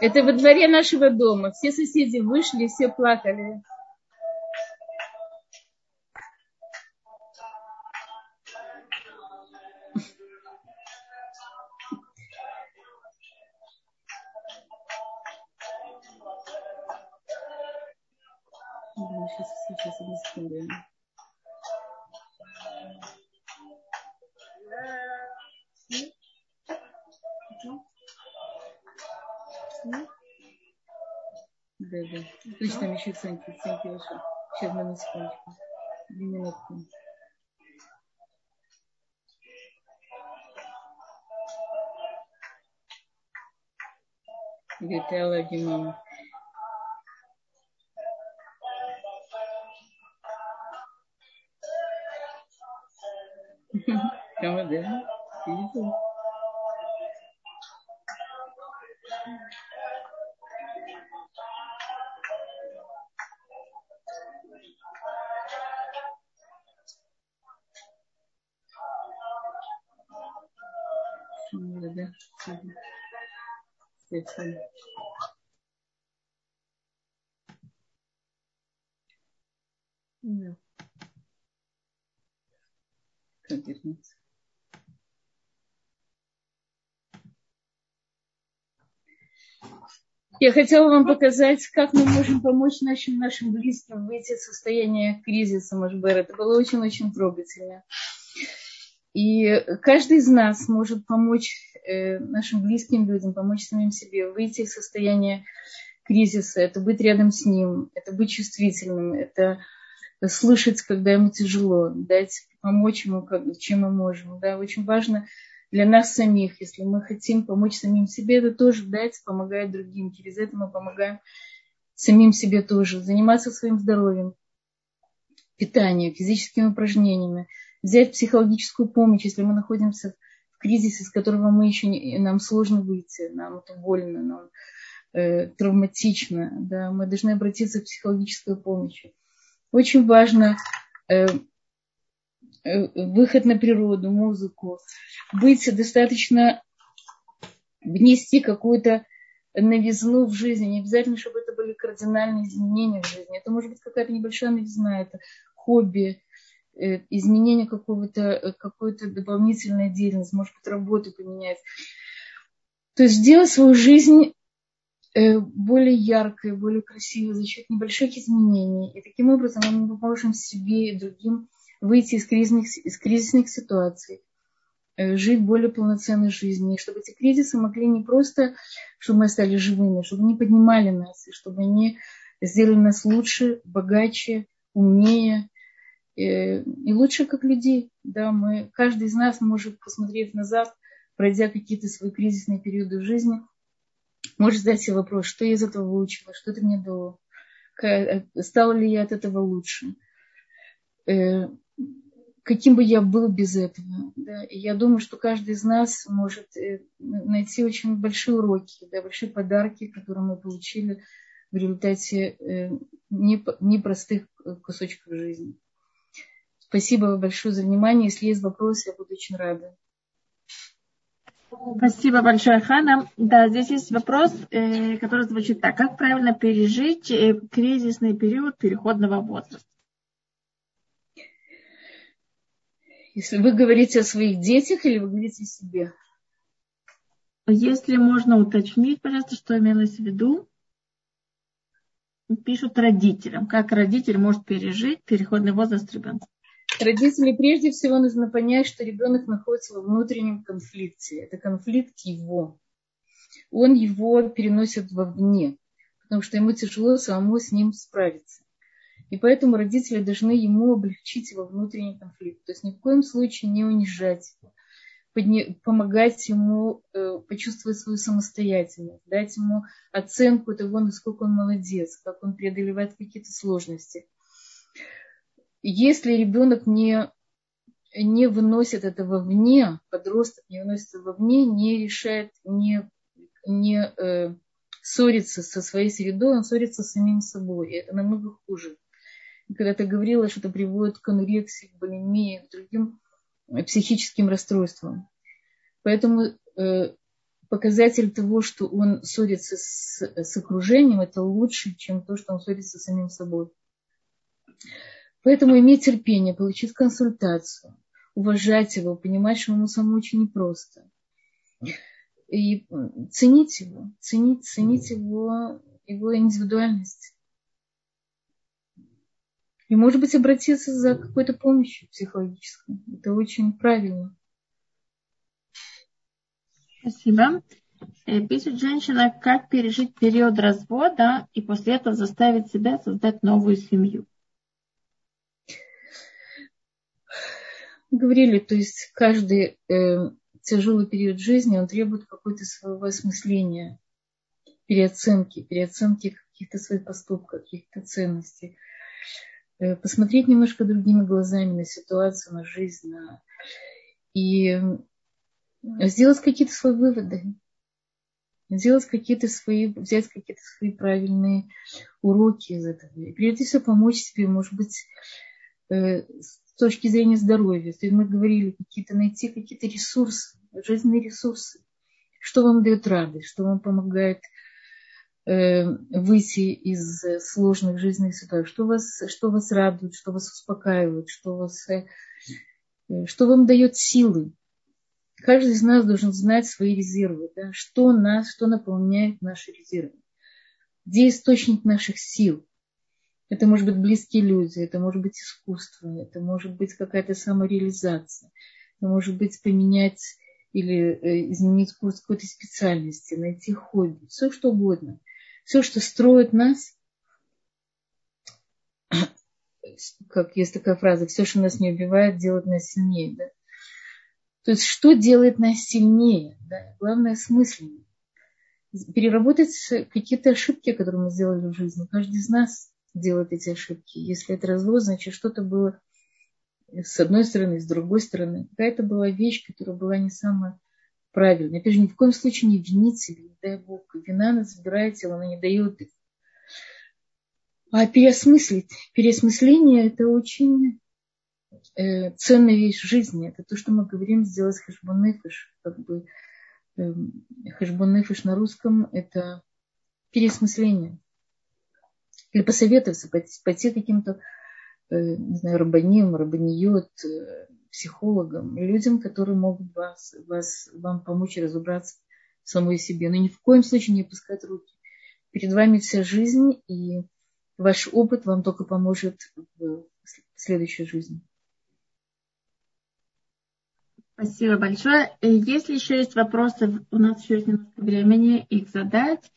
Это во дворе нашего дома. Все соседи вышли, все плакали. 679 7 секундочку. Минутку. Витала Димама. Calma dela. Isso. Совершенно. Да. Как? Я хотела вам показать, как мы можем помочь нашим, нашим близким выйти из состояния кризиса Машбера. Это было очень-очень трогательно. И каждый из нас может помочь э, нашим близким людям, помочь самим себе выйти из состояния кризиса. Это быть рядом с ним, это быть чувствительным, это слышать, когда ему тяжело, дать помочь ему, как, чем мы можем. Да, очень важно для нас самих, если мы хотим помочь самим себе, это тоже дать, помогать другим. Через это мы помогаем самим себе тоже. Заниматься своим здоровьем, питанием, физическими упражнениями, взять психологическую помощь, если мы находимся в кризисе, из которого мы еще не, нам сложно выйти, нам это больно, нам э, травматично, да, мы должны обратиться к психологической помощи. Очень важно э, э, выход на природу, музыку, быть достаточно, внести какую-то новизну в жизни. Не обязательно, чтобы это были кардинальные изменения в жизни. Это может быть какая-то небольшая новизна, это хобби, изменение какого-то, какой-то дополнительной деятельности, может быть, работу поменять. То есть сделать свою жизнь Э, более яркой, более красивой за счет небольших изменений. И таким образом мы поможем себе и другим выйти из кризисных, из кризисных ситуаций, э, жить более полноценной жизнью, и чтобы эти кризисы могли не просто, чтобы мы стали живыми, чтобы они поднимали нас, и чтобы они сделали нас лучше, богаче, умнее э, и лучше как людей. Да, мы, каждый из нас может, посмотреть назад, пройдя какие-то свои кризисные периоды в жизни – Можешь задать себе вопрос, что я из этого выучила, что это мне дало, стала ли я от этого лучше, э, каким бы я был без этого. Да? И я думаю, что каждый из нас может э, найти очень большие уроки, да, большие подарки, которые мы получили в результате э, непростых кусочков жизни. Спасибо большое за внимание. Если есть вопросы, я буду очень рада. Спасибо большое, Хана. Да, здесь есть вопрос, э, который звучит так. Как правильно пережить э, кризисный период переходного возраста? Если вы говорите о своих детях или вы говорите о себе? Если можно уточнить, пожалуйста, что имелось в виду. Пишут родителям. Как родитель может пережить переходный возраст ребенка? Родители прежде всего нужно понять, что ребенок находится во внутреннем конфликте. Это конфликт его. Он его переносит вовне, потому что ему тяжело самому с ним справиться. И поэтому родители должны ему облегчить его внутренний конфликт. То есть ни в коем случае не унижать его, помогать ему э, почувствовать свою самостоятельность, дать ему оценку того, насколько он молодец, как он преодолевает какие-то сложности – если ребенок не, не выносит этого вне, подросток не выносит этого вне, не решает, не, не э, ссорится со своей средой, он ссорится с самим собой. И это намного хуже. И когда-то говорила, что это приводит к анорексии, к булимии, к другим психическим расстройствам. Поэтому э, показатель того, что он ссорится с, с окружением, это лучше, чем то, что он ссорится с самим собой. Поэтому иметь терпение, получить консультацию, уважать его, понимать, что ему самому очень непросто. И ценить его, ценить, ценить его, его индивидуальность. И, может быть, обратиться за какой-то помощью психологической. Это очень правильно. Спасибо. Э, пишет женщина, как пережить период развода и после этого заставить себя создать новую семью. Говорили, то есть каждый э, тяжелый период жизни, он требует какого-то своего осмысления, переоценки, переоценки каких-то своих поступков, каких-то ценностей. Э, посмотреть немножко другими глазами на ситуацию, на жизнь, на... и сделать какие-то свои выводы, сделать какие-то свои, взять какие-то свои правильные уроки из этого. И прежде всего помочь себе, может быть, э, с точки зрения здоровья. То есть мы говорили, какие-то найти какие-то ресурсы, жизненные ресурсы. Что вам дает радость, что вам помогает э, выйти из сложных жизненных ситуаций, что вас, что вас радует, что вас успокаивает, что, вас, э, что вам дает силы. Каждый из нас должен знать свои резервы, да, что нас, что наполняет наши резервы, где источник наших сил. Это может быть близкие люди, это может быть искусство, это может быть какая-то самореализация, это может быть поменять или э, изменить курс какой-то специальности, найти хобби, все что угодно. Все, что строит нас, как есть такая фраза, все, что нас не убивает, делает нас сильнее. Да? То есть, что делает нас сильнее? Да? Главное, смысленно. Переработать какие-то ошибки, которые мы сделали в жизни. Каждый из нас делает эти ошибки. Если это развод, значит, что-то было с одной стороны, с другой стороны. Какая-то была вещь, которая была не самая правильная. Опять же, ни в коем случае не винить себя, не дай Бог. Вина нас забирает тело, она не дает их. А переосмыслить, переосмысление – это очень э, ценная вещь в жизни. Это то, что мы говорим, сделать חשבון נפש. Как бы э, חשבון נפש на русском – это переосмысление. Или посоветоваться, пойти, пойти каким-то, э, не знаю, רבנים, רבניות, э, психологам, людям, которые могут вас, вас, вам помочь разобраться в самой себе. Но ни в коем случае не опускать руки. Перед вами вся жизнь, и ваш опыт вам только поможет в следующей жизни. Спасибо большое. Э, если еще есть вопросы, у нас еще есть немножко времени их задать.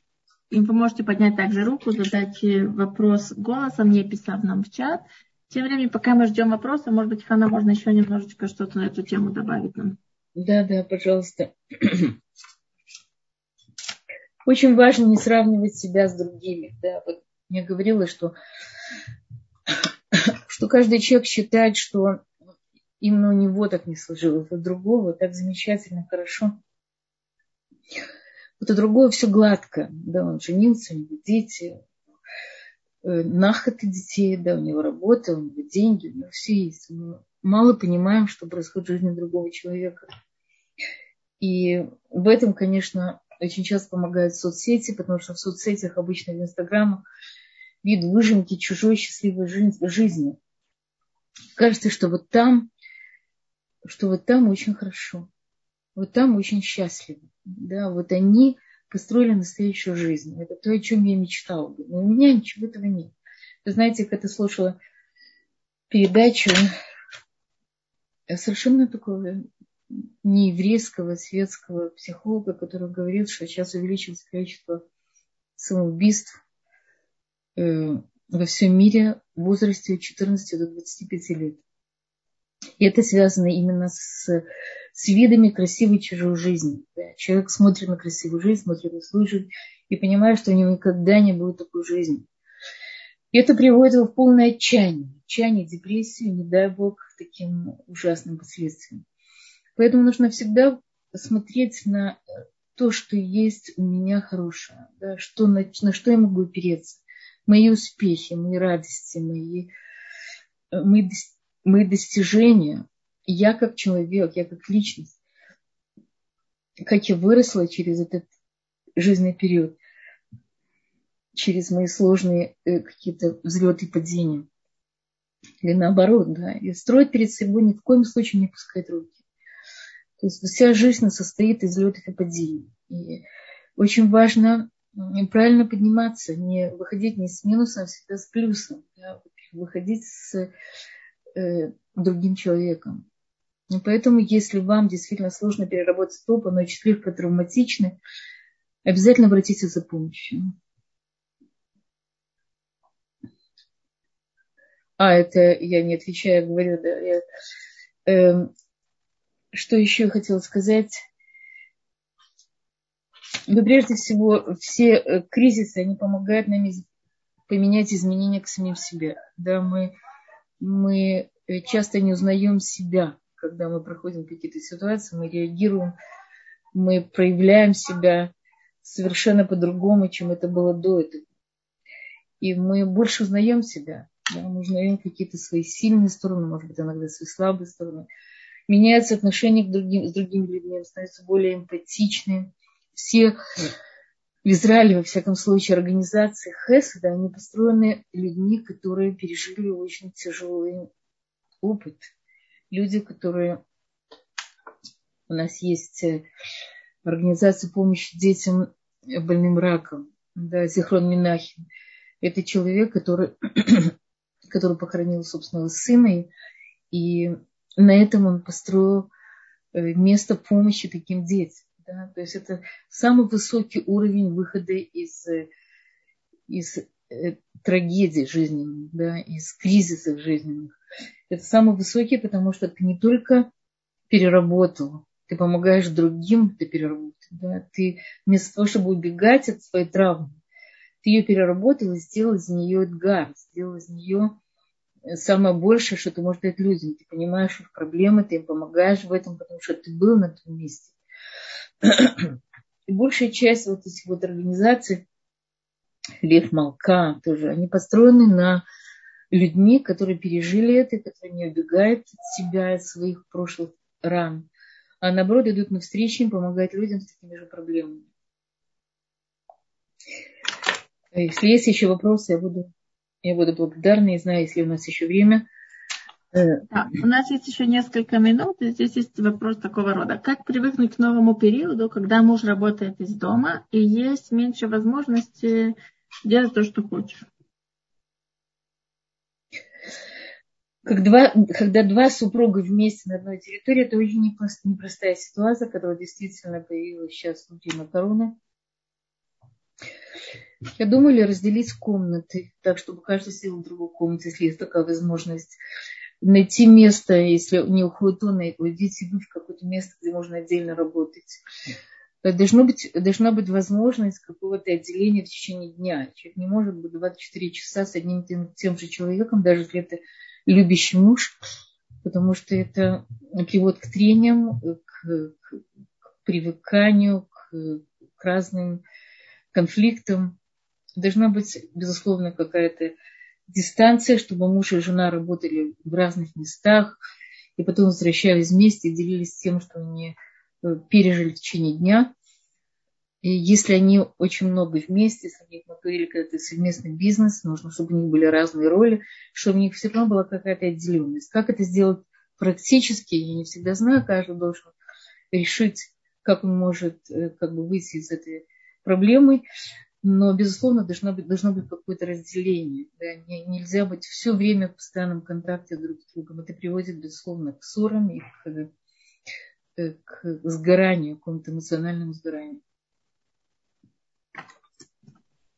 И вы можете поднять также руку, задать э, вопрос голосом, не писав нам в чат. Тем временем, пока мы ждем вопроса, может быть, Хана, можно еще немножечко что-то на эту тему добавить нам. Да, да, пожалуйста. Очень важно не сравнивать себя с другими. Да, вот я говорила, что, что каждый человек считает, что именно у него так не сложилось, у другого так замечательно, хорошо. Вот у другого все гладко, да, он женился, у него дети, э, нахоты детей, да, у него работа, у него деньги, у него все есть. Мы мало понимаем, что происходит в жизни другого человека. И в этом, конечно, очень часто помогают соцсети, потому что в соцсетях, обычно в Инстаграмах, вид выжимки чужой счастливой жизни. Кажется, что вот там что вот там очень хорошо, вот там очень счастливо. Да, вот они построили настоящую жизнь. Это то, о чем я мечтала. Но у меня ничего этого нет. Вы знаете, когда слушала передачу совершенно такого нееврейского светского психолога, который говорит, что сейчас увеличилось количество самоубийств э, во всем мире в возрасте от 14 до 25 лет. И это связано именно с, с видами красивой чужой жизни. Человек смотрит на красивую жизнь, смотрит на свою и понимает, что у него никогда не будет такой жизни. И это приводит его в полное отчаяние. Отчаяние, депрессию, не дай бог, к таким ужасным последствиям. Поэтому нужно всегда смотреть на то, что есть у меня хорошее, да, что, на, на что я могу опереться. Мои успехи, мои радости, мои мы, мы достижения, я как человек, я как личность, как я выросла через этот жизненный период, через мои сложные э, какие-то взлеты и падения. Или наоборот, да. И строить перед собой ни в коем случае не пускать руки. То есть вся жизнь состоит из взлетов и падений. И очень важно правильно подниматься, не выходить не с минусом, а всегда с плюсом. Да? Выходить с э, другим человеком. И поэтому, если вам действительно сложно переработать стопы, но слегка травматичны, обязательно обратитесь за помощью. А, это я не отвечаю, говорю, да. Я, э, что еще я хотела сказать? Ну, прежде всего, все э, кризисы, они помогают нам поменять изменения к самим себе. Да, мы, мы э, часто не узнаем себя, когда мы проходим какие-то ситуации, мы реагируем, мы проявляем себя совершенно по-другому, чем это было до этого. И мы больше узнаем себя, да, мы узнаем какие-то свои сильные стороны, может быть, иногда свои слабые стороны. Меняется отношение к другим, с другими людьми, становится более эмпатичным. Все в Израиле, во всяком случае, организации Хеседа, они построены людьми, которые пережили очень тяжелый опыт. Люди, которые... У нас есть э, организация помощи детям больным раком, да, Зихрон Минахин. Это человек, который, который похоронил собственного сына, и на этом он построил э, место помощи таким детям. Да? То есть это самый высокий уровень выхода из, э, из э, трагедий жизненных, да, из кризисов жизненных. Это самый высокий, потому что ты не только переработал, ты помогаешь другим это переработать. Да? Ты вместо того, чтобы убегать от своей травмы, ты ее переработал и сделал из нее Эдгар, сделал из нее самое большее, что ты можешь дать людям. Ты понимаешь их проблемы, ты им помогаешь в этом, потому что ты был на том месте. И большая часть вот этих вот организаций, Лев Малка тоже, они построены на людьми, которые пережили это, которые не убегают от себя, от своих прошлых ран, а наоборот идут навстречу им, помогают людям с такими же проблемами. Если есть еще вопросы, я буду, я буду благодарна и знаю, если у нас еще время, Э, да, у нас есть еще несколько минут, и здесь есть вопрос такого рода. Как привыкнуть к новому периоду, когда муж работает из дома и есть меньше возможности делать то, что хочешь? Как два, когда два супруга вместе на одной территории, это очень непростая ситуация, которая действительно появилась сейчас в время короны. Я думаю, разделить комнаты, так, чтобы каждый сидел в другой комнате, если есть такая возможность найти место, если не уходит он, уйдите вы в какое-то место, где можно отдельно работать. Должно быть, должна быть возможность какого-то отделения в течение дня. Человек не может быть 24 часа с одним тем, тем же человеком, даже если это любящий муж, потому что это приводит к трениям, к, к, к привыканию, к, к разным конфликтам. Должна быть, безусловно, какая-то дистанция, чтобы муж и жена работали в разных местах, и потом возвращались вместе и делились тем, что они э, пережили в течение дня. И если они очень много вместе, если они говорили какой-то совместный бизнес, нужно, чтобы у них были разные роли, чтобы у них все равно была какая-то отделенность. Как это сделать практически, я не всегда знаю, каждый должен решить, как он может э, как бы выйти из этой проблемы но, безусловно, должно быть, должно быть какое-то разделение. Да? Не, нельзя быть все время в постоянном контакте друг с другом. Это приводит, безусловно, к ссорам и к, э, к сгоранию, к какому-то эмоциональному сгоранию.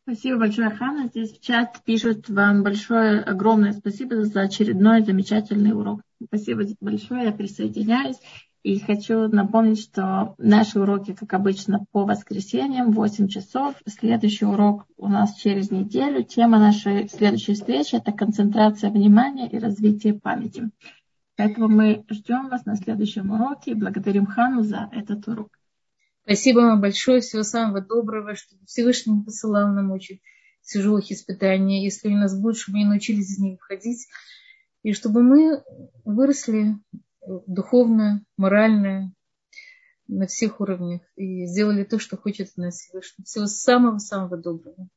Спасибо большое, Хана. Здесь в чат пишут вам большое, огромное спасибо за очередной замечательный урок. Спасибо большое, я присоединяюсь. И хочу напомнить, что наши уроки, как обычно, по воскресеньям, 8 часов. Следующий урок у нас через неделю. Тема нашей следующей встречи – это концентрация внимания и развитие памяти. Поэтому мы ждем вас на следующем уроке и благодарим Хану за этот урок. Спасибо вам большое. Всего самого доброго, чтобы Всевышний посылал нам очень тяжелых испытаний. Если у нас будет, чтобы мы научились из них выходить, И чтобы мы выросли духовно, морально, на всех уровнях и сделали то, что хочет от нас Всевышний. Всего самого-самого доброго.